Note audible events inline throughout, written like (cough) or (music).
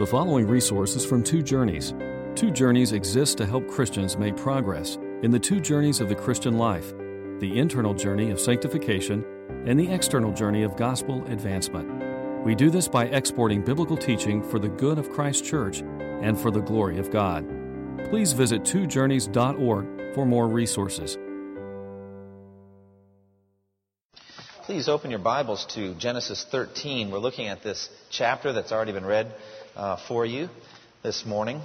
The following resources from Two Journeys. Two Journeys exists to help Christians make progress in the two journeys of the Christian life the internal journey of sanctification and the external journey of gospel advancement. We do this by exporting biblical teaching for the good of Christ's church and for the glory of God. Please visit twojourneys.org for more resources. Please open your Bibles to Genesis 13. We're looking at this chapter that's already been read uh, for you this morning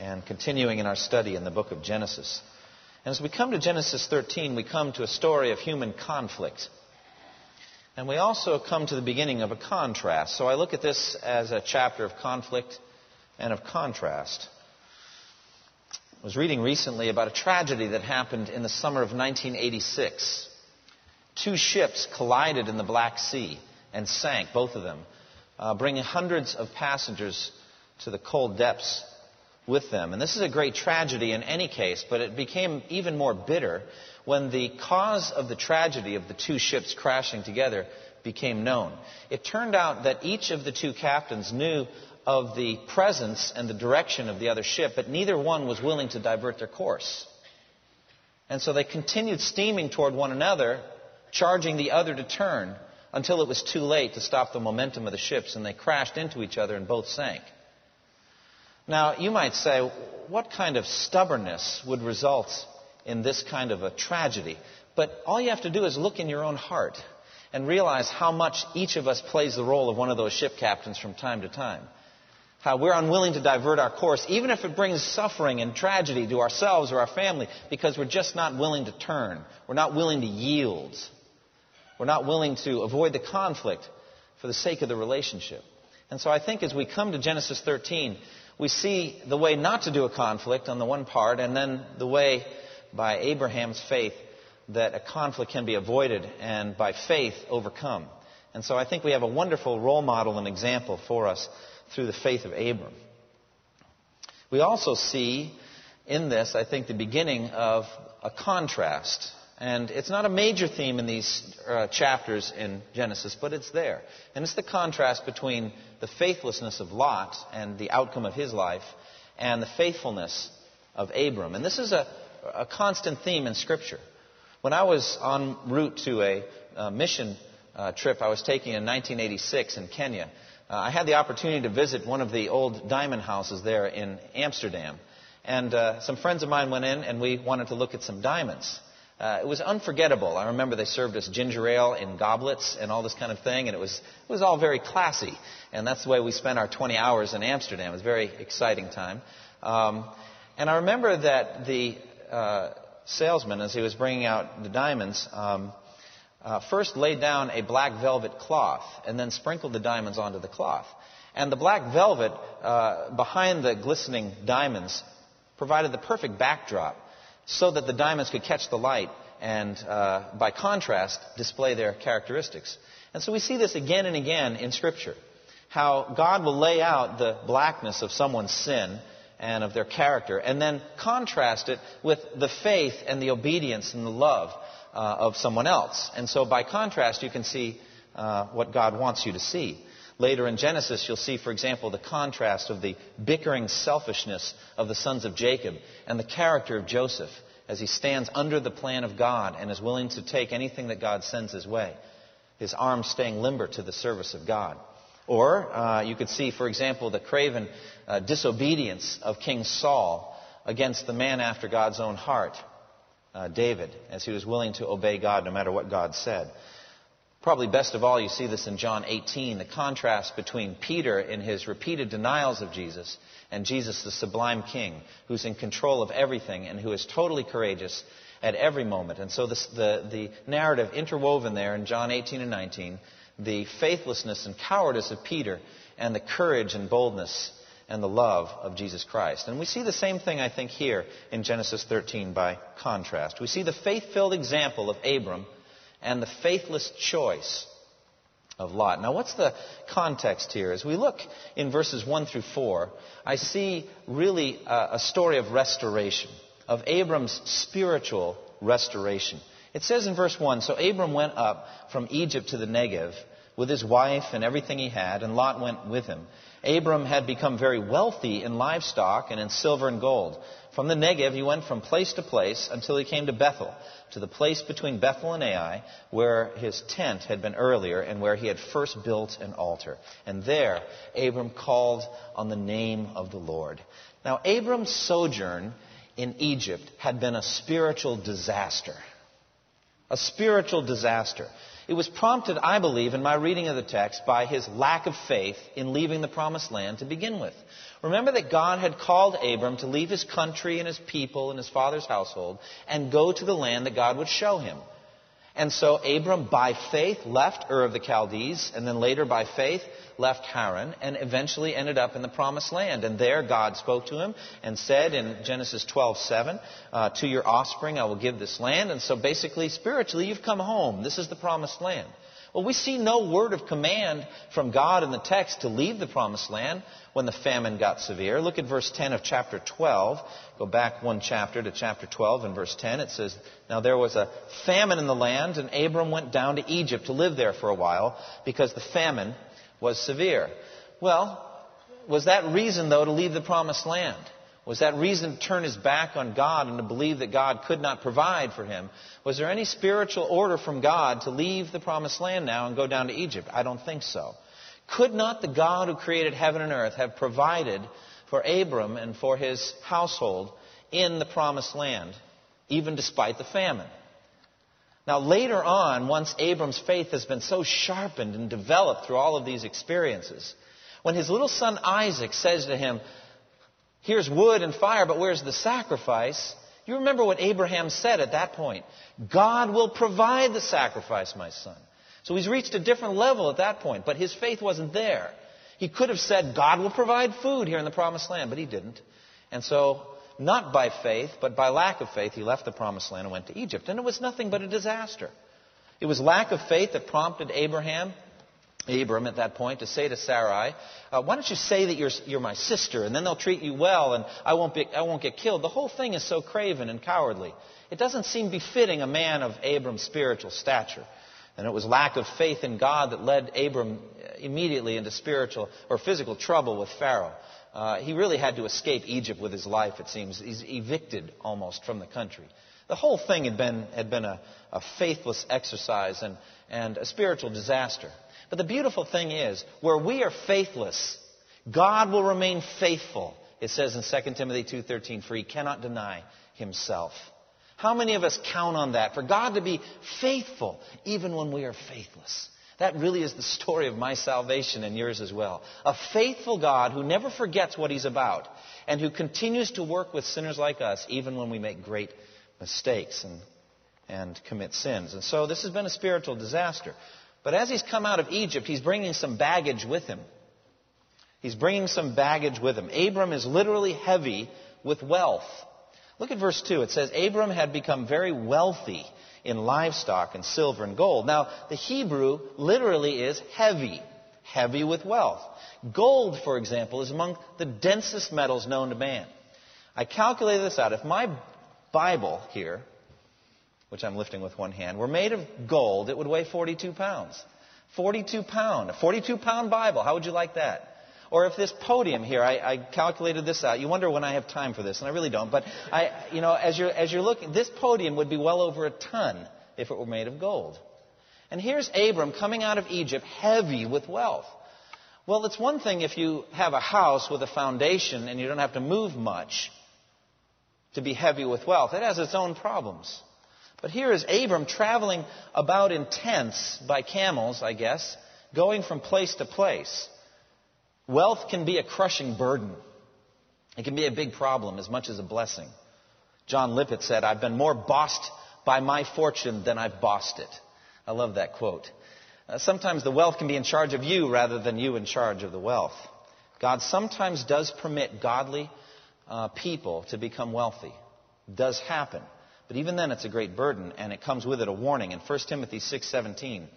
and continuing in our study in the book of Genesis. And as we come to Genesis 13, we come to a story of human conflict. And we also come to the beginning of a contrast. So I look at this as a chapter of conflict and of contrast. I was reading recently about a tragedy that happened in the summer of 1986. Two ships collided in the Black Sea and sank, both of them, uh, bringing hundreds of passengers to the cold depths with them. And this is a great tragedy in any case, but it became even more bitter when the cause of the tragedy of the two ships crashing together became known. It turned out that each of the two captains knew of the presence and the direction of the other ship, but neither one was willing to divert their course. And so they continued steaming toward one another, charging the other to turn until it was too late to stop the momentum of the ships, and they crashed into each other and both sank. Now, you might say, what kind of stubbornness would result in this kind of a tragedy? But all you have to do is look in your own heart and realize how much each of us plays the role of one of those ship captains from time to time. How we're unwilling to divert our course, even if it brings suffering and tragedy to ourselves or our family, because we're just not willing to turn. We're not willing to yield. We're not willing to avoid the conflict for the sake of the relationship. And so I think as we come to Genesis 13, we see the way not to do a conflict on the one part, and then the way by Abraham's faith that a conflict can be avoided and by faith overcome. And so I think we have a wonderful role model and example for us through the faith of Abram. We also see in this, I think, the beginning of a contrast and it's not a major theme in these uh, chapters in Genesis, but it's there. And it's the contrast between the faithlessness of Lot and the outcome of his life and the faithfulness of Abram. And this is a, a constant theme in Scripture. When I was en route to a, a mission uh, trip I was taking in 1986 in Kenya, uh, I had the opportunity to visit one of the old diamond houses there in Amsterdam. And uh, some friends of mine went in and we wanted to look at some diamonds. Uh, it was unforgettable. I remember they served us ginger ale in goblets and all this kind of thing, and it was, it was all very classy. And that's the way we spent our 20 hours in Amsterdam. It was a very exciting time. Um, and I remember that the uh, salesman, as he was bringing out the diamonds, um, uh, first laid down a black velvet cloth and then sprinkled the diamonds onto the cloth. And the black velvet uh, behind the glistening diamonds provided the perfect backdrop so that the diamonds could catch the light and, uh, by contrast, display their characteristics. And so we see this again and again in Scripture. How God will lay out the blackness of someone's sin and of their character, and then contrast it with the faith and the obedience and the love uh, of someone else. And so, by contrast, you can see uh, what God wants you to see. Later in Genesis, you'll see, for example, the contrast of the bickering selfishness of the sons of Jacob and the character of Joseph as he stands under the plan of God and is willing to take anything that God sends his way, his arms staying limber to the service of God. Or uh, you could see, for example, the craven uh, disobedience of King Saul against the man after God's own heart, uh, David, as he was willing to obey God no matter what God said. Probably best of all, you see this in John 18, the contrast between Peter in his repeated denials of Jesus and Jesus, the sublime king, who's in control of everything and who is totally courageous at every moment. And so this, the, the narrative interwoven there in John 18 and 19, the faithlessness and cowardice of Peter and the courage and boldness and the love of Jesus Christ. And we see the same thing, I think, here in Genesis 13 by contrast. We see the faith filled example of Abram and the faithless choice of Lot. Now, what's the context here? As we look in verses 1 through 4, I see really a, a story of restoration, of Abram's spiritual restoration. It says in verse 1 So Abram went up from Egypt to the Negev with his wife and everything he had, and Lot went with him. Abram had become very wealthy in livestock and in silver and gold. From the Negev, he went from place to place until he came to Bethel, to the place between Bethel and Ai, where his tent had been earlier and where he had first built an altar. And there, Abram called on the name of the Lord. Now, Abram's sojourn in Egypt had been a spiritual disaster. A spiritual disaster. It was prompted, I believe, in my reading of the text by his lack of faith in leaving the promised land to begin with. Remember that God had called Abram to leave his country and his people and his father's household and go to the land that God would show him. And so Abram, by faith, left Ur of the Chaldees, and then later by faith, left Haran, and eventually ended up in the Promised Land. And there God spoke to him and said in Genesis 12:7, uh, "To your offspring I will give this land." And so basically, spiritually, you've come home. This is the Promised Land. Well, we see no word of command from God in the text to leave the promised land when the famine got severe. Look at verse 10 of chapter 12. Go back one chapter to chapter 12 and verse 10. It says, Now there was a famine in the land, and Abram went down to Egypt to live there for a while because the famine was severe. Well, was that reason, though, to leave the promised land? Was that reason to turn his back on God and to believe that God could not provide for him? Was there any spiritual order from God to leave the promised land now and go down to Egypt? I don't think so. Could not the God who created heaven and earth have provided for Abram and for his household in the promised land, even despite the famine? Now, later on, once Abram's faith has been so sharpened and developed through all of these experiences, when his little son Isaac says to him, Here's wood and fire, but where's the sacrifice? You remember what Abraham said at that point. God will provide the sacrifice, my son. So he's reached a different level at that point, but his faith wasn't there. He could have said, God will provide food here in the promised land, but he didn't. And so, not by faith, but by lack of faith, he left the promised land and went to Egypt. And it was nothing but a disaster. It was lack of faith that prompted Abraham Abram at that point to say to Sarai, uh, Why don't you say that you're, you're my sister, and then they'll treat you well, and I won't, be, I won't get killed? The whole thing is so craven and cowardly. It doesn't seem befitting a man of Abram's spiritual stature. And it was lack of faith in God that led Abram immediately into spiritual or physical trouble with Pharaoh. Uh, he really had to escape Egypt with his life, it seems. He's evicted almost from the country. The whole thing had been, had been a, a faithless exercise and, and a spiritual disaster. But the beautiful thing is, where we are faithless, God will remain faithful. It says in 2 Timothy 2:13, "For he cannot deny himself." How many of us count on that? For God to be faithful even when we are faithless. That really is the story of my salvation and yours as well. A faithful God who never forgets what he's about and who continues to work with sinners like us even when we make great mistakes and, and commit sins. And so this has been a spiritual disaster. But as he's come out of Egypt, he's bringing some baggage with him. He's bringing some baggage with him. Abram is literally heavy with wealth. Look at verse 2. It says, Abram had become very wealthy in livestock and silver and gold. Now, the Hebrew literally is heavy, heavy with wealth. Gold, for example, is among the densest metals known to man. I calculated this out. If my Bible here which I'm lifting with one hand, were made of gold, it would weigh 42 pounds. 42 pound, a 42 pound Bible. How would you like that? Or if this podium here, I, I, calculated this out. You wonder when I have time for this, and I really don't. But I, you know, as you're as you're looking, this podium would be well over a ton if it were made of gold. And here's Abram coming out of Egypt, heavy with wealth. Well, it's one thing if you have a house with a foundation and you don't have to move much to be heavy with wealth. It has its own problems. But here is Abram traveling about in tents by camels, I guess, going from place to place. Wealth can be a crushing burden. It can be a big problem as much as a blessing. John Lippitt said, I've been more bossed by my fortune than I've bossed it. I love that quote. Uh, sometimes the wealth can be in charge of you rather than you in charge of the wealth. God sometimes does permit godly uh, people to become wealthy. Does happen. But even then, it's a great burden, and it comes with it a warning. In 1 Timothy 6:17,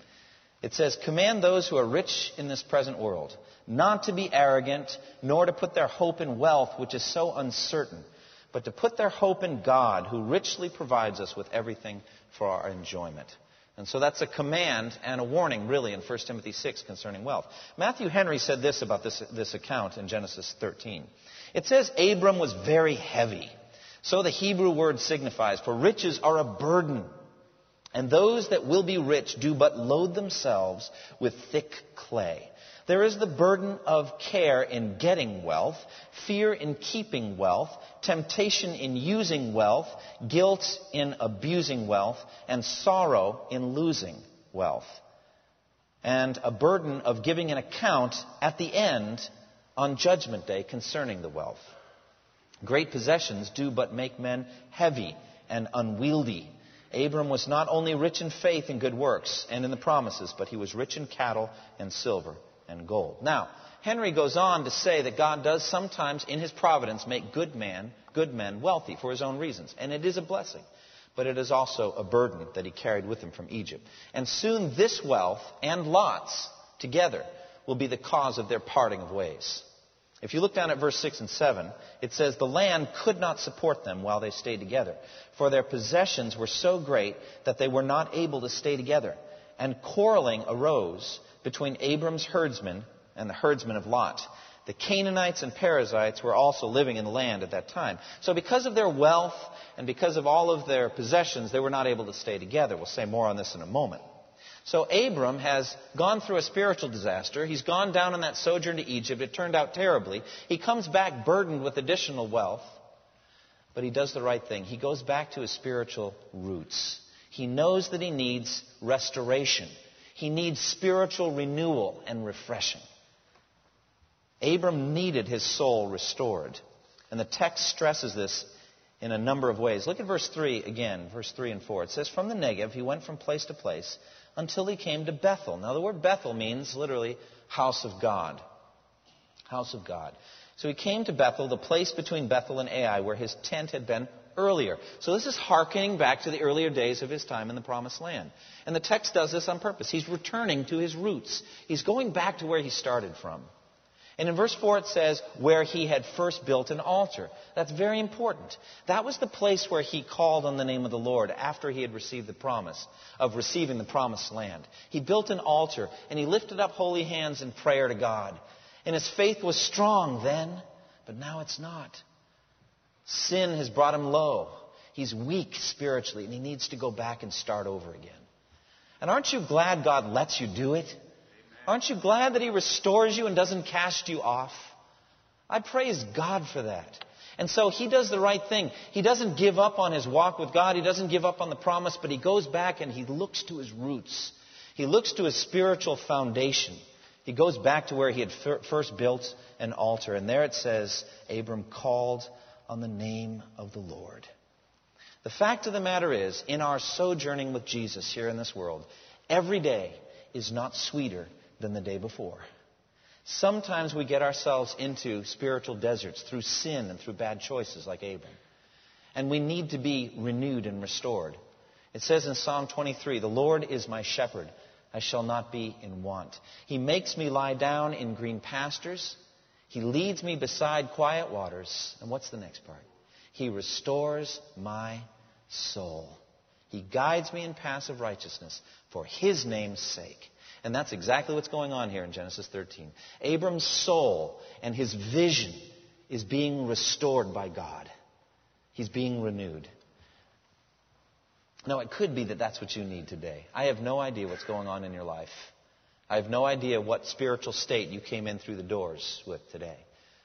it says, "Command those who are rich in this present world not to be arrogant, nor to put their hope in wealth, which is so uncertain, but to put their hope in God, who richly provides us with everything for our enjoyment." And so that's a command and a warning, really, in 1 Timothy 6 concerning wealth. Matthew Henry said this about this, this account in Genesis 13. It says, Abram was very heavy. So the Hebrew word signifies, for riches are a burden. And those that will be rich do but load themselves with thick clay. There is the burden of care in getting wealth, fear in keeping wealth, temptation in using wealth, guilt in abusing wealth, and sorrow in losing wealth. And a burden of giving an account at the end on Judgment Day concerning the wealth. Great possessions do but make men heavy and unwieldy. Abram was not only rich in faith and good works and in the promises, but he was rich in cattle and silver and gold. Now, Henry goes on to say that God does sometimes in his providence make good man, good men wealthy for his own reasons, and it is a blessing. But it is also a burden that he carried with him from Egypt. And soon this wealth and Lot's together will be the cause of their parting of ways. If you look down at verse 6 and 7, it says, The land could not support them while they stayed together, for their possessions were so great that they were not able to stay together. And quarreling arose between Abram's herdsmen and the herdsmen of Lot. The Canaanites and Perizzites were also living in the land at that time. So, because of their wealth and because of all of their possessions, they were not able to stay together. We'll say more on this in a moment. So, Abram has gone through a spiritual disaster. He's gone down on that sojourn to Egypt. It turned out terribly. He comes back burdened with additional wealth, but he does the right thing. He goes back to his spiritual roots. He knows that he needs restoration. He needs spiritual renewal and refreshing. Abram needed his soul restored. And the text stresses this in a number of ways. Look at verse 3 again, verse 3 and 4. It says, From the Negev he went from place to place until he came to Bethel. Now, the word Bethel means literally house of God. House of God. So he came to Bethel, the place between Bethel and Ai, where his tent had been earlier. So this is hearkening back to the earlier days of his time in the Promised Land. And the text does this on purpose. He's returning to his roots. He's going back to where he started from. And in verse 4 it says, where he had first built an altar. That's very important. That was the place where he called on the name of the Lord after he had received the promise of receiving the promised land. He built an altar and he lifted up holy hands in prayer to God. And his faith was strong then, but now it's not. Sin has brought him low. He's weak spiritually, and he needs to go back and start over again. And aren't you glad God lets you do it? Aren't you glad that He restores you and doesn't cast you off? I praise God for that. And so he does the right thing. He doesn't give up on his walk with God. He doesn't give up on the promise, but he goes back and he looks to his roots. He looks to his spiritual foundation. He goes back to where he had first built an altar. And there it says, Abram called on the name of the Lord. The fact of the matter is, in our sojourning with Jesus here in this world, every day is not sweeter than the day before. Sometimes we get ourselves into spiritual deserts through sin and through bad choices like Abram. And we need to be renewed and restored. It says in Psalm 23, The Lord is my shepherd. I shall not be in want. He makes me lie down in green pastures. He leads me beside quiet waters. And what's the next part? He restores my soul. He guides me in paths of righteousness for his name's sake. And that's exactly what's going on here in Genesis 13. Abram's soul and his vision is being restored by God. He's being renewed. Now, it could be that that's what you need today. I have no idea what's going on in your life. I have no idea what spiritual state you came in through the doors with today.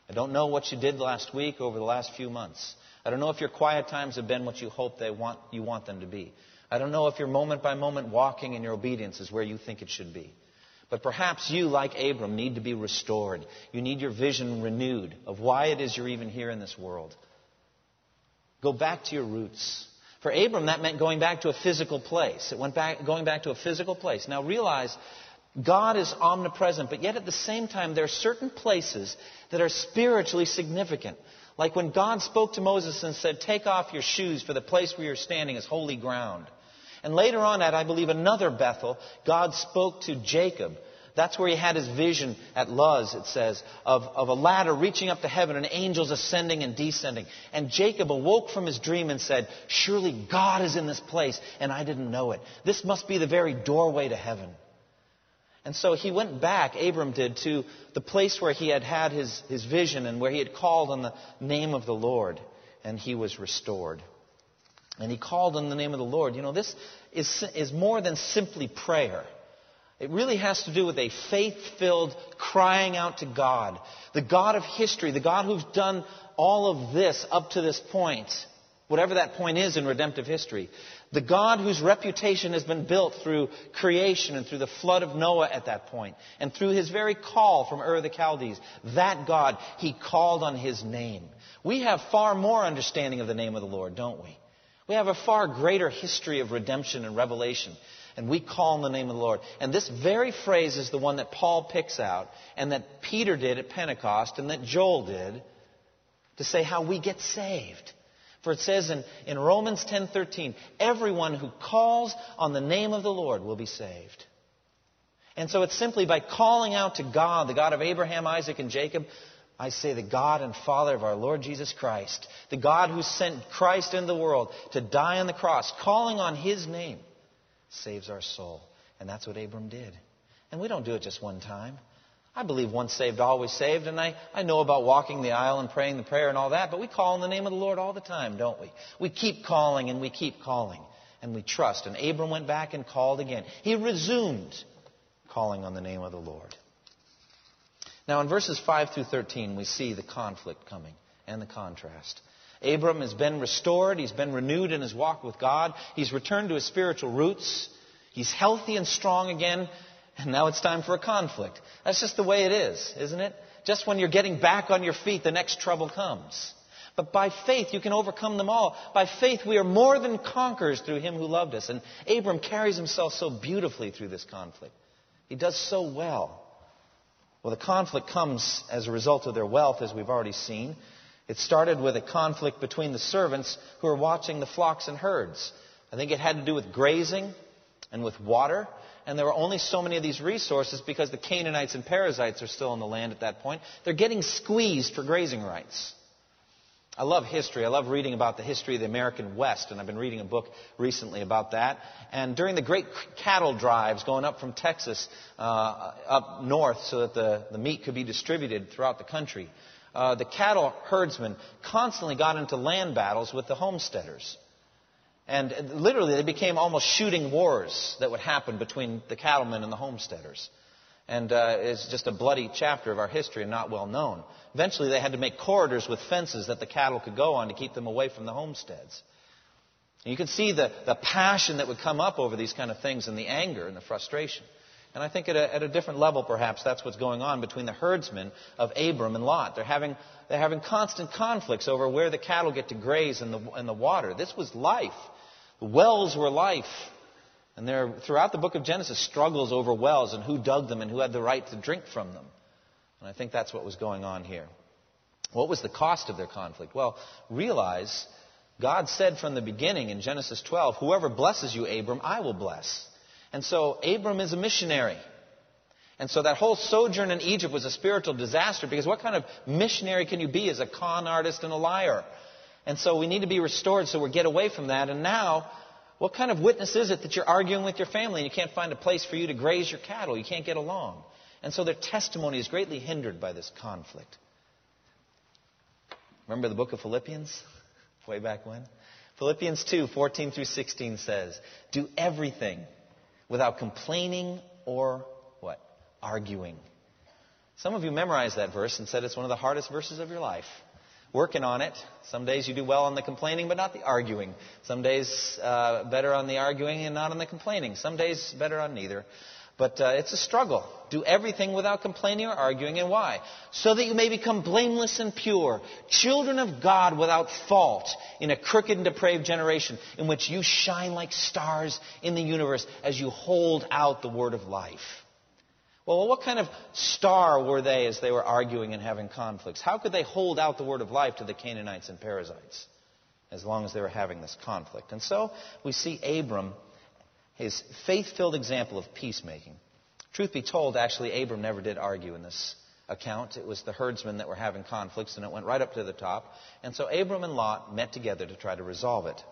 I don't know what you did last week over the last few months. I don't know if your quiet times have been what you hope they want, you want them to be. I don't know if your moment by moment walking in your obedience is where you think it should be. But perhaps you, like Abram, need to be restored. You need your vision renewed of why it is you're even here in this world. Go back to your roots. For Abram, that meant going back to a physical place. It went back, going back to a physical place. Now realize God is omnipresent, but yet at the same time, there are certain places that are spiritually significant. Like when God spoke to Moses and said, Take off your shoes, for the place where you're standing is holy ground. And later on at, I believe, another Bethel, God spoke to Jacob That's where he had his vision at Luz, it says, of, of a ladder reaching up to heaven and angels ascending and descending. And Jacob awoke from his dream and said, Surely God is in this place, and I didn't know it. This must be the very doorway to heaven. And so he went back, Abram did, to the place where he had had his, his vision and where he had called on the name of the Lord, and he was restored. And he called on the name of the Lord. You know, this is, is more than simply prayer. It really has to do with a faith filled crying out to God. The God of history, the God who's done all of this up to this point, whatever that point is in redemptive history. The God whose reputation has been built through creation and through the flood of Noah at that point, and through his very call from Ur of the Chaldees. That God, he called on his name. We have far more understanding of the name of the Lord, don't we? We have a far greater history of redemption and revelation and we call on the name of the Lord. And this very phrase is the one that Paul picks out, and that Peter did at Pentecost, and that Joel did to say how we get saved. For it says in, in Romans 10:13, everyone who calls on the name of the Lord will be saved. And so it's simply by calling out to God, the God of Abraham, Isaac, and Jacob, I say the God and Father of our Lord Jesus Christ, the God who sent Christ into the world to die on the cross, calling on His name saves our soul. And that's what Abram did. And we don't do it just one time. I believe once saved, always saved, and I, I know about walking the aisle and praying the prayer and all that, but we call in the name of the Lord all the time, don't we? We keep calling and we keep calling, and we trust. And Abram went back and called again. He resumed calling on the name of the Lord. Now, in verses 5 through 13, we see the conflict coming and the contrast. Abram has been restored. He's been renewed in his walk with God. He's returned to his spiritual roots. He's healthy and strong again. And now it's time for a conflict. That's just the way it is, isn't it? Just when you're getting back on your feet, the next trouble comes. But by faith, you can overcome them all. By faith, we are more than conquerors through him who loved us. And Abram carries himself so beautifully through this conflict. He does so well. Well, the conflict comes as a result of their wealth, as we've already seen. It started with a conflict between the servants who were watching the flocks and herds. I think it had to do with grazing and with water. And there were only so many of these resources because the Canaanites and Perizzites are still in the land at that point. They're getting squeezed for grazing rights. I love history. I love reading about the history of the American West, and I've been reading a book recently about that. And during the great cattle drives going up from Texas uh, up north so that the, the meat could be distributed throughout the country, uh, the cattle herdsmen constantly got into land battles with the homesteaders. And literally, they became almost shooting wars that would happen between the cattlemen and the homesteaders. And uh, it's just a bloody chapter of our history and not well known. Eventually, they had to make corridors with fences that the cattle could go on to keep them away from the homesteads. And you can see the, the passion that would come up over these kind of things and the anger and the frustration. And I think at a, at a, different level, perhaps, that's what's going on between the herdsmen of Abram and Lot. They're having, they're having constant conflicts over where the cattle get to graze in the, in the water. This was life. The wells were life. And there, throughout the book of Genesis, struggles over wells and who dug them and who had the right to drink from them. And I think that's what was going on here. What was the cost of their conflict? Well, realize God said from the beginning in Genesis 12, Whoever blesses you, Abram, I will bless. And so Abram is a missionary. And so that whole sojourn in Egypt was a spiritual disaster because what kind of missionary can you be as a con artist and a liar? And so we need to be restored so we get away from that. And now, what kind of witness is it that you're arguing with your family and you can't find a place for you to graze your cattle? You can't get along. And so their testimony is greatly hindered by this conflict. Remember the book of Philippians? (laughs) Way back when? Philippians 2, 14 through 16 says, Do everything without complaining or what? Arguing. Some of you memorized that verse and said it's one of the hardest verses of your life. Working on it. Some days you do well on the complaining, but not the arguing. Some days uh, better on the arguing and not on the complaining. Some days better on neither. But uh, it's a struggle. Do everything without complaining or arguing. And why? So that you may become blameless and pure, children of God without fault in a crooked and depraved generation in which you shine like stars in the universe as you hold out the word of life. Well, what kind of star were they as they were arguing and having conflicts? How could they hold out the word of life to the Canaanites and Perizzites as long as they were having this conflict? And so we see Abram his faith filled example of peacemaking, Truth be told, actually, Abram never did argue in this account. It was the herdsmen that were having conflicts, and it went right up to the top. And so Abram and Lot met together to try to resolve it.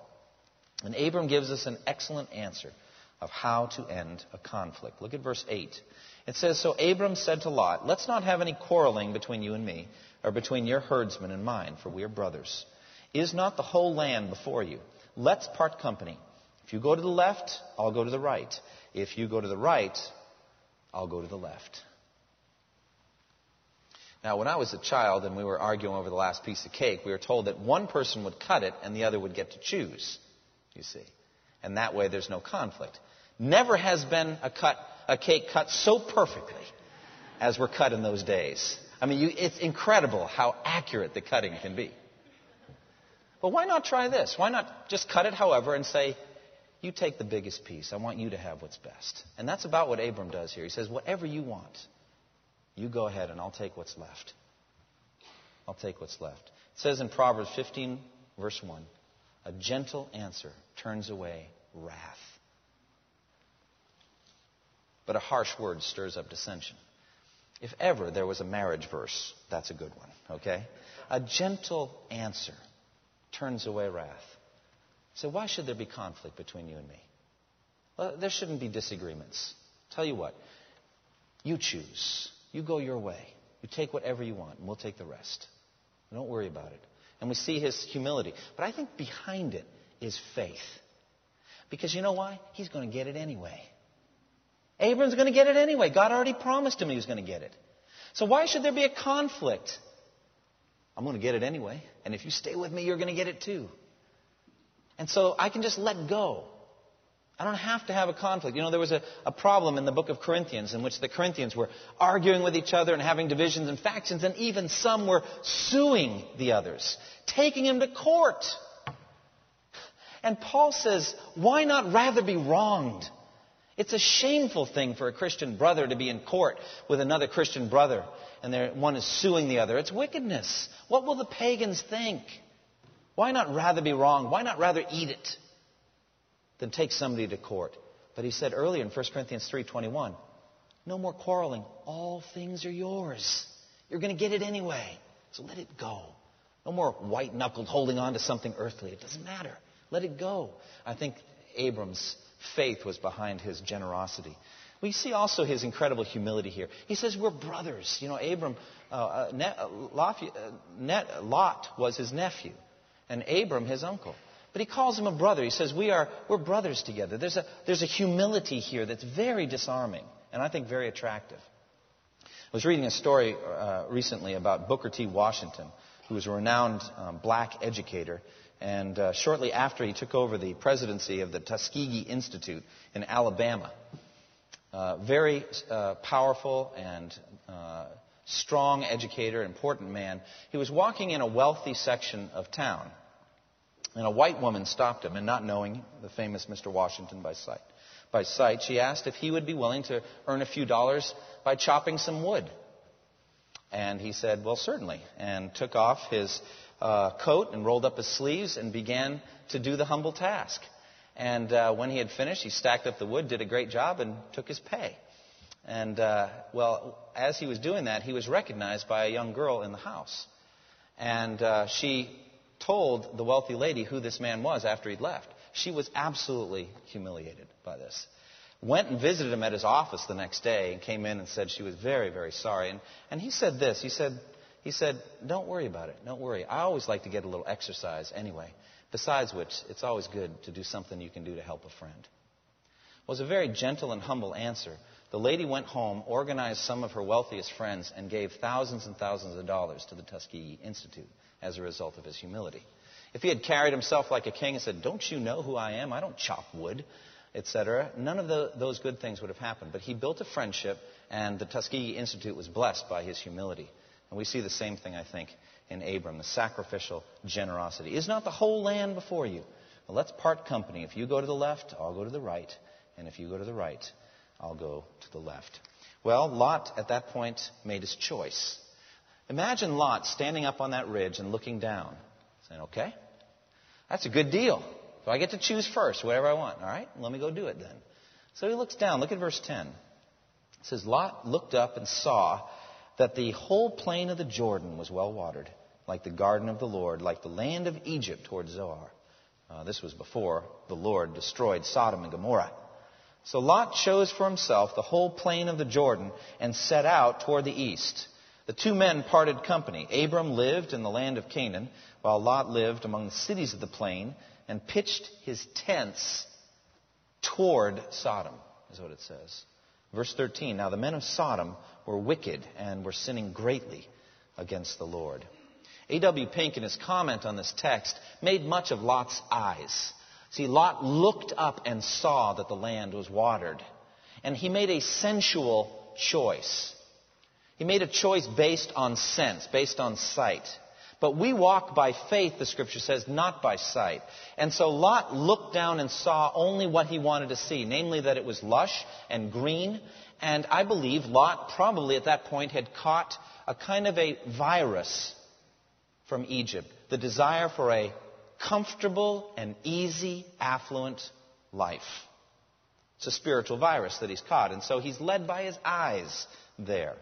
And Abram gives us an excellent answer of how to end a conflict. Look at verse 8. It says, So Abram said to Lot, Let's not have any quarreling between you and me, or between your herdsmen and mine, for we are brothers. Is not the whole land before you? Let's part company. If you go to the left, I'll go to the right. If you go to the right, I'll go to the left. Now, when I was a child and we were arguing over the last piece of cake, we were told that one person would cut it and the other would get to choose, you see. And that way there's no conflict. Never has been a, cut, a cake cut so perfectly as were cut in those days. I mean, you, it's incredible how accurate the cutting can be. But why not try this? Why not just cut it, however, and say, you take the biggest piece. I want you to have what's best. And that's about what Abram does here. He says, whatever you want, you go ahead and I'll take what's left. I'll take what's left. It says in Proverbs 15, verse 1, a gentle answer turns away wrath. But a harsh word stirs up dissension. If ever there was a marriage verse, that's a good one, okay? A gentle answer turns away wrath. So, why should there be conflict between you and me? Well, there shouldn't be disagreements. Tell you what, you choose. You go your way. You take whatever you want, and we'll take the rest. Don't worry about it. And we see his humility. But I think behind it is faith. Because you know why? He's going to get it anyway. Abram's going to get it anyway. God already promised him he was going to get it. So why should there be a conflict? I'm going to get it anyway. And if you stay with me, you're going to get it too. And so I can just let go. I don't have to have a conflict. You know, there was a, a, problem in the book of Corinthians in which the Corinthians were arguing with each other and having divisions and factions, and even some were suing the others, taking them to court. And Paul says, why not rather be wronged? It's a shameful thing for a Christian brother to be in court with another Christian brother and one is suing the other. It's wickedness. What will the pagans think? Why not rather be wrong? Why not rather eat it than take somebody to court? But he said earlier in 1 Corinthians 3:21, no more quarreling. All things are yours. You're going to get it anyway. So let it go. No more white knuckled holding on to something earthly. It doesn't matter. Let it go. I think Abram's faith was behind his generosity. We see also his incredible humility here. He says, We're brothers. You know, Abram, uh, uh, uh Lot was his nephew and Abram his uncle. But he calls him a brother. He says, we are, we're brothers together. There's a, there's a humility here that's very disarming and I think very attractive. I was reading a story uh, recently about Booker T. Washington, who was a renowned um, black educator. And uh, shortly after he took over the presidency of the Tuskegee Institute in Alabama, uh, very uh, powerful and uh, strong educator, important man, he was walking in a wealthy section of town. And a white woman stopped him, and not knowing the famous Mr. Washington by sight, by sight, she asked if he would be willing to earn a few dollars by chopping some wood. And he said, Well, certainly, and took off his uh, coat and rolled up his sleeves and began to do the humble task. And uh, when he had finished, he stacked up the wood, did a great job, and took his pay. And, uh, well, as he was doing that, he was recognized by a young girl in the house. And uh, she told the wealthy lady who this man was after he'd left. She was absolutely humiliated by this. Went and visited him at his office the next day and came in and said she was very, very sorry. And, and he said this. He said, he said, Don't worry about it. Don't worry. I always like to get a little exercise anyway. Besides which, it's always good to do something you can do to help a friend. It was a very gentle and humble answer. The lady went home, organized some of her wealthiest friends, and gave thousands and thousands of dollars to the Tuskegee Institute as a result of his humility. If he had carried himself like a king and said, Don't you know who I am? I don't chop wood, etc., none of the, those good things would have happened. But he built a friendship, and the Tuskegee Institute was blessed by his humility. And we see the same thing, I think, in Abram, the sacrificial generosity. Is not the whole land before you? Well, let's part company. If you go to the left, I'll go to the right. And if you go to the right, I'll go to the left. Well, Lot at that point made his choice. Imagine Lot standing up on that ridge and looking down, saying, Okay, that's a good deal. So I get to choose first, whatever I want. All right, let me go do it then. So he looks down. Look at verse 10. It says, Lot looked up and saw that the whole plain of the Jordan was well watered, like the garden of the Lord, like the land of Egypt toward Zoar. Uh, this was before the Lord destroyed Sodom and Gomorrah. So Lot chose for himself the whole plain of the Jordan and set out toward the east. The two men parted company. Abram lived in the land of Canaan, while Lot lived among the cities of the plain and pitched his tents toward Sodom, is what it says. Verse 13 Now the men of Sodom were wicked and were sinning greatly against the Lord. A.W. Pink, in his comment on this text, made much of Lot's eyes. See, Lot looked up and saw that the land was watered, and he made a sensual choice. He made a choice based on sense, based on sight. But we walk by faith, the scripture says, not by sight. And so Lot looked down and saw only what he wanted to see, namely that it was lush and green. And I believe Lot probably at that point had caught a kind of a virus from Egypt, the desire for a comfortable and easy, affluent life. It's a spiritual virus that he's caught, and so he's led by his eyes there.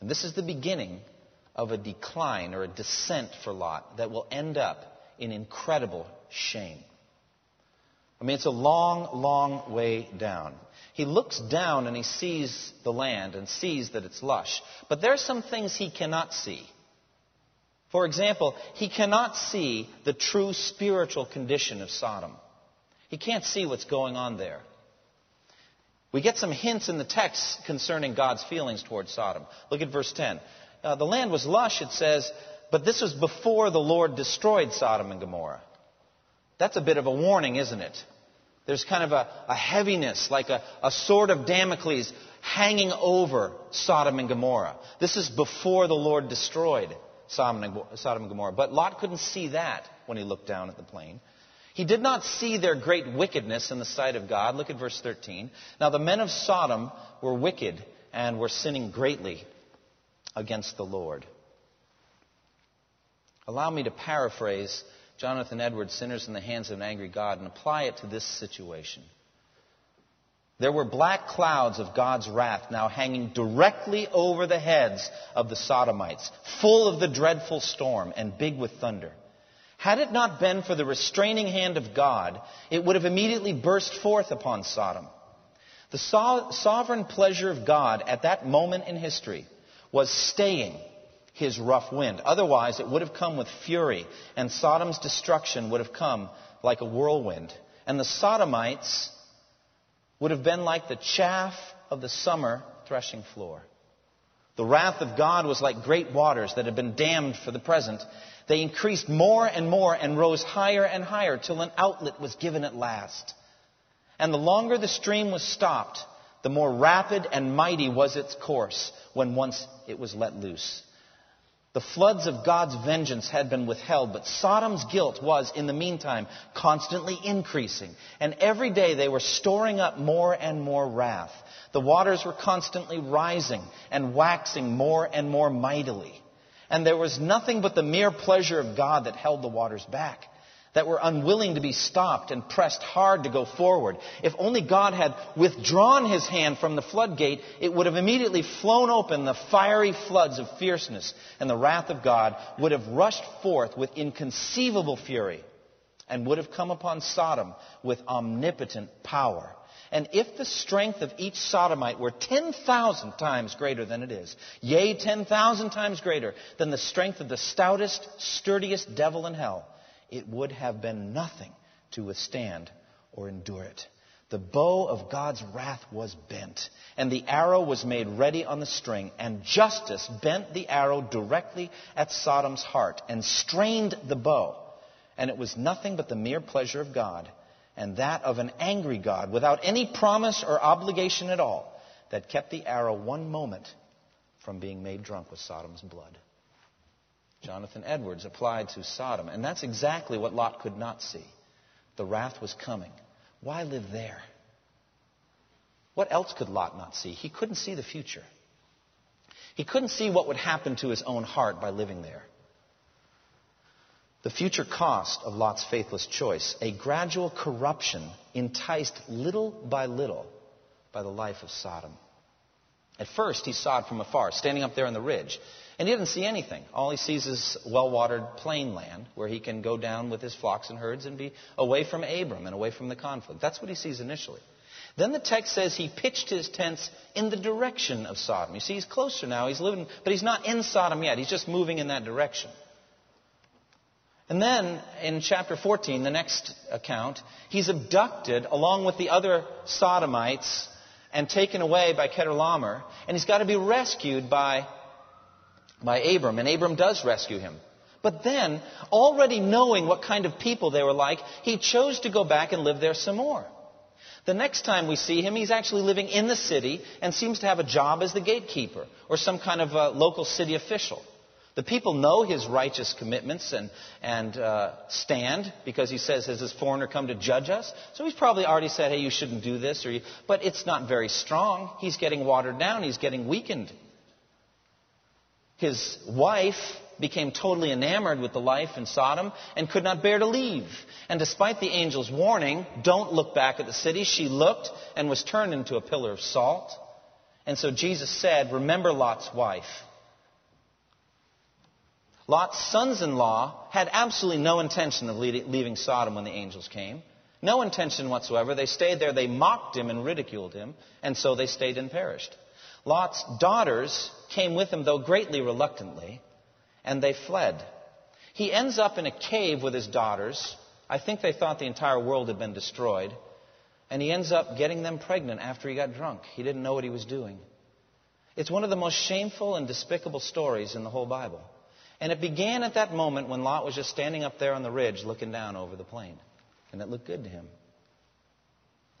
And this is the beginning of a decline or a descent for Lot that will end up in incredible shame. I mean, it's a long, long way down. He looks down and he sees the land and sees that it's lush. But there are some things he cannot see. For example, he cannot see the true spiritual condition of Sodom. He can't see what's going on there. We get some hints in the text concerning God's feelings towards Sodom. Look at verse 10. Uh, the land was lush, it says, but this was before the Lord destroyed Sodom and Gomorrah. That's a bit of a warning, isn't it? There's kind of a, a heaviness, like a, a sword of Damocles hanging over Sodom and Gomorrah. This is before the Lord destroyed Sodom and Gomorrah. But Lot couldn't see that when he looked down at the plain. He did not see their great wickedness in the sight of God. Look at verse 13. Now the men of Sodom were wicked and were sinning greatly against the Lord. Allow me to paraphrase Jonathan Edwards' Sinners in the Hands of an Angry God and apply it to this situation. There were black clouds of God's wrath now hanging directly over the heads of the Sodomites, full of the dreadful storm and big with thunder. Had it not been for the restraining hand of God, it would have immediately burst forth upon Sodom. The so- sovereign pleasure of God at that moment in history was staying his rough wind. Otherwise, it would have come with fury, and Sodom's destruction would have come like a whirlwind. And the Sodomites would have been like the chaff of the summer threshing floor. The wrath of God was like great waters that had been dammed for the present they increased more and more and rose higher and higher till an outlet was given at last. And the longer the stream was stopped, the more rapid and mighty was its course when once it was let loose. The floods of God's vengeance had been withheld, but Sodom's guilt was, in the meantime, constantly increasing. And every day they were storing up more and more wrath. The waters were constantly rising and waxing more and more mightily. And there was nothing but the mere pleasure of God that held the waters back, that were unwilling to be stopped and pressed hard to go forward. If only God had withdrawn his hand from the floodgate, it would have immediately flown open the fiery floods of fierceness, and the wrath of God would have rushed forth with inconceivable fury and would have come upon Sodom with omnipotent power. And if the strength of each sodomite were 10,000 times greater than it is, yea, 10,000 times greater than the strength of the stoutest, sturdiest devil in hell, it would have been nothing to withstand or endure it. The bow of God's wrath was bent, and the arrow was made ready on the string, and justice bent the arrow directly at Sodom's heart and strained the bow. And it was nothing but the mere pleasure of God and that of an angry God without any promise or obligation at all that kept the arrow one moment from being made drunk with Sodom's blood. Jonathan Edwards applied to Sodom, and that's exactly what Lot could not see. The wrath was coming. Why live there? What else could Lot not see? He couldn't see the future. He couldn't see what would happen to his own heart by living there. The future cost of Lot's faithless choice, a gradual corruption enticed little by little by the life of Sodom. At first, he saw it from afar, standing up there on the ridge. And he didn't see anything. All he sees is well watered plain land where he can go down with his flocks and herds and be away from Abram and away from the conflict. That's what he sees initially. Then the text says he pitched his tents in the direction of Sodom. You see, he's closer now. He's living, but he's not in Sodom yet. He's just moving in that direction. And then in chapter 14, the next account, he's abducted along with the other Sodomites and taken away by Chedorlaomer, and he's got to be rescued by, by Abram, and Abram does rescue him. But then, already knowing what kind of people they were like, he chose to go back and live there some more. The next time we see him, he's actually living in the city and seems to have a job as the gatekeeper or some kind of a local city official. The people know his righteous commitments and, and uh, stand because he says, Has this foreigner come to judge us? So he's probably already said, Hey, you shouldn't do this. Or but it's not very strong. He's getting watered down, he's getting weakened. His wife became totally enamored with the life in Sodom and could not bear to leave. And despite the angel's warning, don't look back at the city, she looked and was turned into a pillar of salt. And so Jesus said, Remember Lot's wife. Lot's sons in law had absolutely no intention of leaving Sodom when the angels came. No intention whatsoever. They stayed there. They mocked him and ridiculed him, and so they stayed and perished. Lot's daughters came with him, though greatly reluctantly, and they fled. He ends up in a cave with his daughters. I think they thought the entire world had been destroyed. And he ends up getting them pregnant after he got drunk. He didn't know what he was doing. It's one of the most shameful and despicable stories in the whole Bible. And it began at that moment when Lot was just standing up there on the ridge looking down over the plain. And it looked good to him.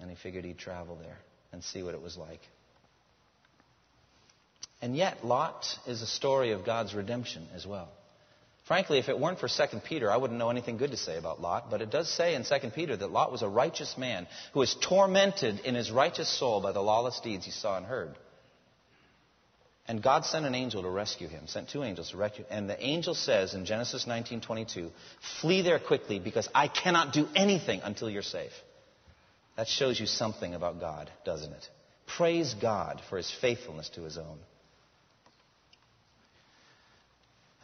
And he figured he'd travel there and see what it was like. And yet, Lot is a story of God's redemption as well. Frankly, if it weren't for 2 Peter, I wouldn't know anything good to say about Lot. But it does say in 2 Peter that Lot was a righteous man who was tormented in his righteous soul by the lawless deeds he saw and heard. And God sent an angel to rescue him, sent two angels to rescue him. And the angel says in Genesis 19:22, "Flee there quickly because I cannot do anything until you're safe." That shows you something about God, doesn't it? Praise God for his faithfulness to his own.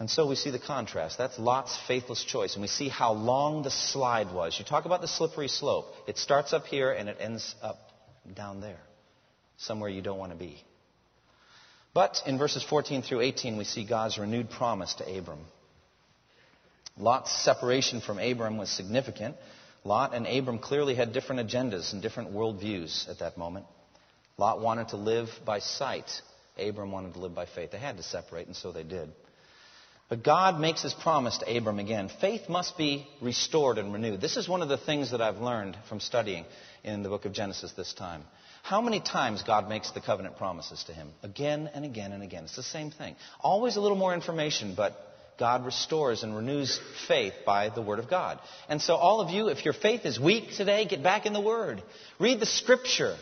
And so we see the contrast. That's Lot's faithless choice. And we see how long the slide was. You talk about the slippery slope. It starts up here and it ends up down there, somewhere you don't want to be. But in verses 14 through 18, we see God's renewed promise to Abram. Lot's separation from Abram was significant. Lot and Abram clearly had different agendas and different worldviews at that moment. Lot wanted to live by sight. Abram wanted to live by faith. They had to separate, and so they did. But God makes his promise to Abram again. Faith must be restored and renewed. This is one of the things that I've learned from studying in the book of Genesis this time. How many times God makes the covenant promises to him? Again and again and again. It's the same thing. Always a little more information, but God restores and renews faith by the Word of God. And so, all of you, if your faith is weak today, get back in the Word. Read the Scripture.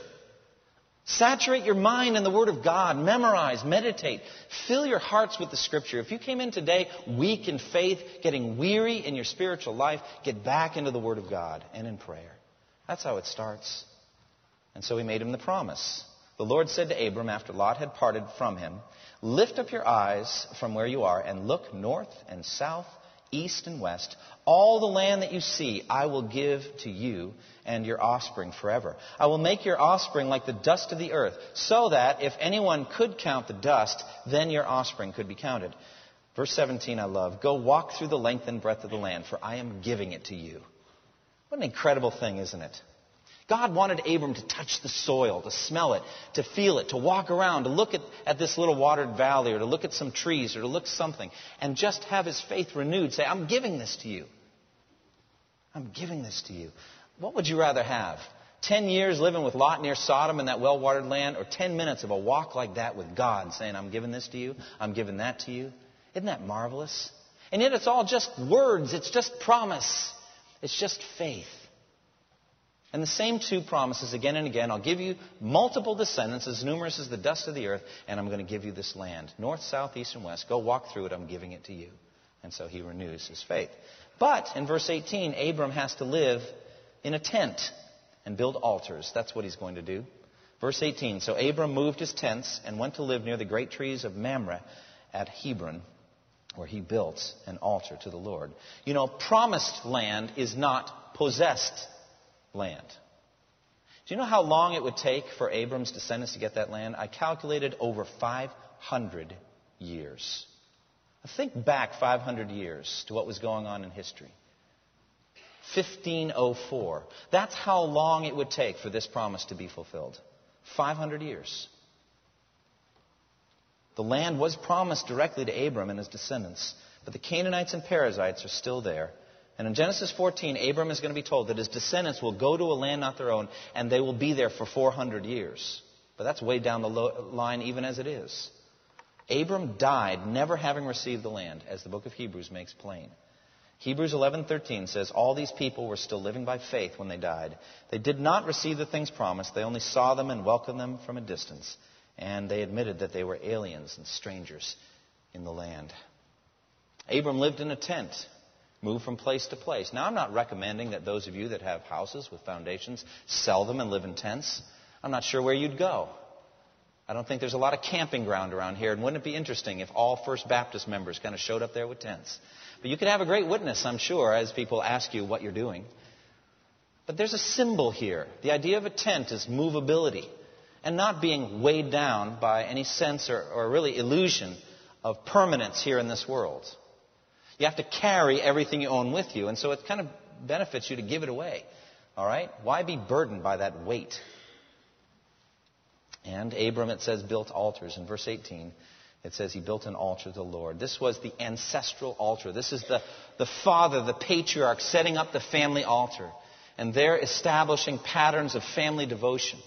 Saturate your mind in the Word of God. Memorize, meditate. Fill your hearts with the Scripture. If you came in today weak in faith, getting weary in your spiritual life, get back into the Word of God and in prayer. That's how it starts. And so he made him the promise. The Lord said to Abram after Lot had parted from him, Lift up your eyes from where you are and look north and south, east and west. All the land that you see I will give to you and your offspring forever. I will make your offspring like the dust of the earth, so that if anyone could count the dust, then your offspring could be counted. Verse 17 I love. Go walk through the length and breadth of the land, for I am giving it to you. What an incredible thing, isn't it? God wanted Abram to touch the soil, to smell it, to feel it, to walk around, to look at, at this little watered valley, or to look at some trees, or to look something, and just have his faith renewed. Say, I'm giving this to you. I'm giving this to you. What would you rather have? Ten years living with Lot near Sodom in that well watered land, or ten minutes of a walk like that with God, saying, I'm giving this to you, I'm giving that to you? Isn't that marvelous? And yet it's all just words, it's just promise, it's just faith. And the same two promises again and again. I'll give you multiple descendants, as numerous as the dust of the earth, and I'm going to give you this land. North, south, east, and west. Go walk through it. I'm giving it to you. And so he renews his faith. But in verse 18, Abram has to live in a tent and build altars. That's what he's going to do. Verse 18 So Abram moved his tents and went to live near the great trees of Mamre at Hebron, where he built an altar to the Lord. You know, promised land is not possessed land. Do you know how long it would take for Abram's descendants to get that land? I calculated over 500 years. Think back 500 years to what was going on in history. 1504. That's how long it would take for this promise to be fulfilled. 500 years. The land was promised directly to Abram and his descendants, but the Canaanites and Perizzites are still there. And in Genesis 14, Abram is going to be told that his descendants will go to a land not their own, and they will be there for 400 years. But that's way down the line, even as it is. Abram died never having received the land, as the book of Hebrews makes plain. Hebrews 11:13 says all these people were still living by faith when they died. They did not receive the things promised. They only saw them and welcomed them from a distance, and they admitted that they were aliens and strangers in the land. Abram lived in a tent, moved from place to place. Now I'm not recommending that those of you that have houses with foundations sell them and live in tents. I'm not sure where you'd go. I don't think there's a lot of camping ground around here, and wouldn't it be interesting if all First Baptist members kind of showed up there with tents? But you could have a great witness, I'm sure, as people ask you what you're doing. But there's a symbol here. The idea of a tent is movability and not being weighed down by any sense or, or really illusion of permanence here in this world. You have to carry everything you own with you, and so it kind of benefits you to give it away. All right? Why be burdened by that weight? And Abram, it says, built altars. In verse 18, it says he built an altar to the Lord. This was the ancestral altar. This is the, the father, the patriarch, setting up the family altar. And they're establishing patterns of family devotion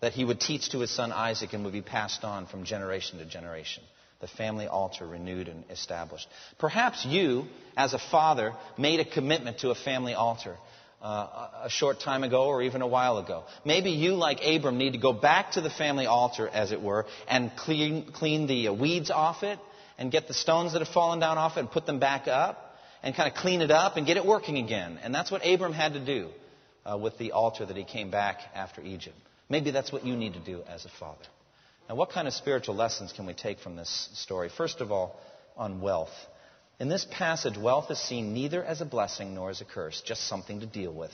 that he would teach to his son Isaac and would be passed on from generation to generation. The family altar renewed and established. Perhaps you, as a father, made a commitment to a family altar uh, a short time ago or even a while ago. Maybe you, like Abram, need to go back to the family altar, as it were, and clean, clean the uh, weeds off it and get the stones that have fallen down off it and put them back up and kind of clean it up and get it working again. And that's what Abram had to do uh, with the altar that he came back after Egypt. Maybe that's what you need to do as a father. Now, what kind of spiritual lessons can we take from this story? First of all, on wealth. In this passage, wealth is seen neither as a blessing nor as a curse, just something to deal with.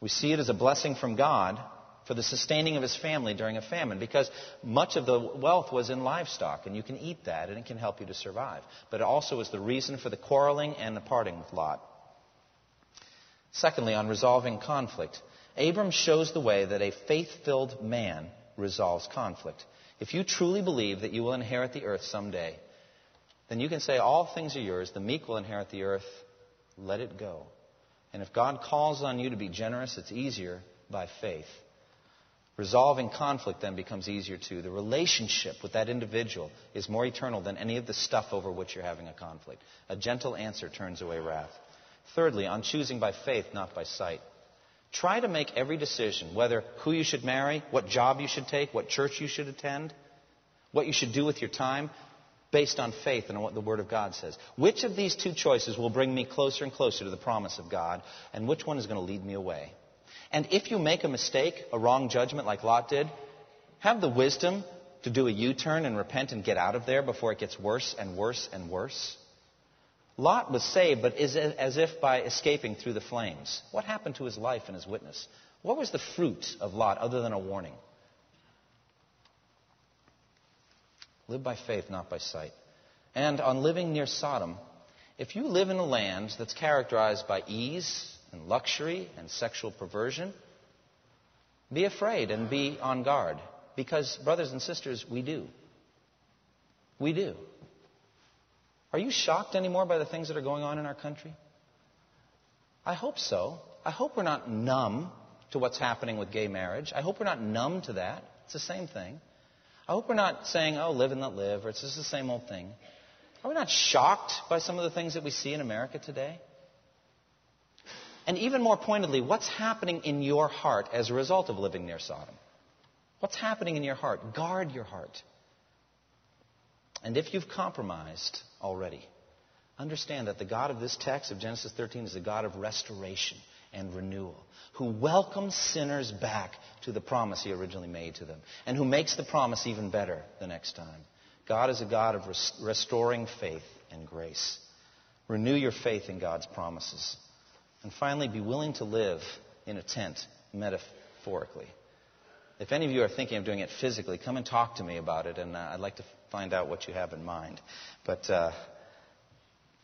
We see it as a blessing from God for the sustaining of his family during a famine because much of the wealth was in livestock, and you can eat that and it can help you to survive. But it also is the reason for the quarreling and the parting with Lot. Secondly, on resolving conflict, Abram shows the way that a faith filled man resolves conflict. If you truly believe that you will inherit the earth someday, then you can say, All things are yours. The meek will inherit the earth. Let it go. And if God calls on you to be generous, it's easier by faith. Resolving conflict then becomes easier too. The relationship with that individual is more eternal than any of the stuff over which you're having a conflict. A gentle answer turns away wrath. Thirdly, on choosing by faith, not by sight. Try to make every decision, whether who you should marry, what job you should take, what church you should attend, what you should do with your time, based on faith and on what the Word of God says. Which of these two choices will bring me closer and closer to the promise of God, and which one is going to lead me away? And if you make a mistake, a wrong judgment like Lot did, have the wisdom to do a U turn and repent and get out of there before it gets worse and worse and worse. Lot was saved, but is as if by escaping through the flames. What happened to his life and his witness? What was the fruit of Lot other than a warning? Live by faith, not by sight. And on living near Sodom, if you live in a land that's characterized by ease and luxury and sexual perversion, be afraid and be on guard. Because, brothers and sisters, we do. We do. Are you shocked anymore by the things that are going on in our country? I hope so. I hope we're not numb to what's happening with gay marriage. I hope we're not numb to that. It's the same thing. I hope we're not saying, oh, live and let live, or it's just the same old thing. Are we not shocked by some of the things that we see in America today? And even more pointedly, what's happening in your heart as a result of living near Sodom? What's happening in your heart? Guard your heart. And if you've compromised already, understand that the God of this text of Genesis 13 is a God of restoration and renewal, who welcomes sinners back to the promise he originally made to them, and who makes the promise even better the next time. God is a God of res- restoring faith and grace. Renew your faith in God's promises. And finally, be willing to live in a tent, metaphorically. If any of you are thinking of doing it physically, come and talk to me about it, and uh, I'd like to find out what you have in mind. But uh,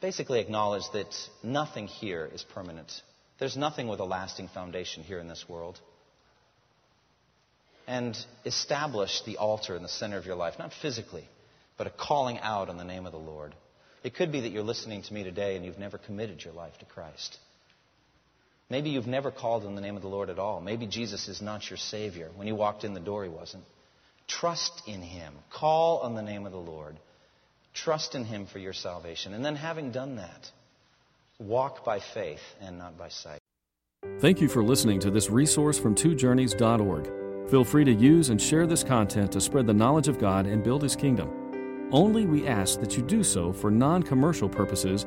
basically, acknowledge that nothing here is permanent. There's nothing with a lasting foundation here in this world. And establish the altar in the center of your life, not physically, but a calling out on the name of the Lord. It could be that you're listening to me today and you've never committed your life to Christ. Maybe you've never called on the name of the Lord at all. Maybe Jesus is not your Savior. When you walked in the door, He wasn't. Trust in Him. Call on the name of the Lord. Trust in Him for your salvation. And then, having done that, walk by faith and not by sight. Thank you for listening to this resource from twojourneys.org. Feel free to use and share this content to spread the knowledge of God and build His kingdom. Only we ask that you do so for non commercial purposes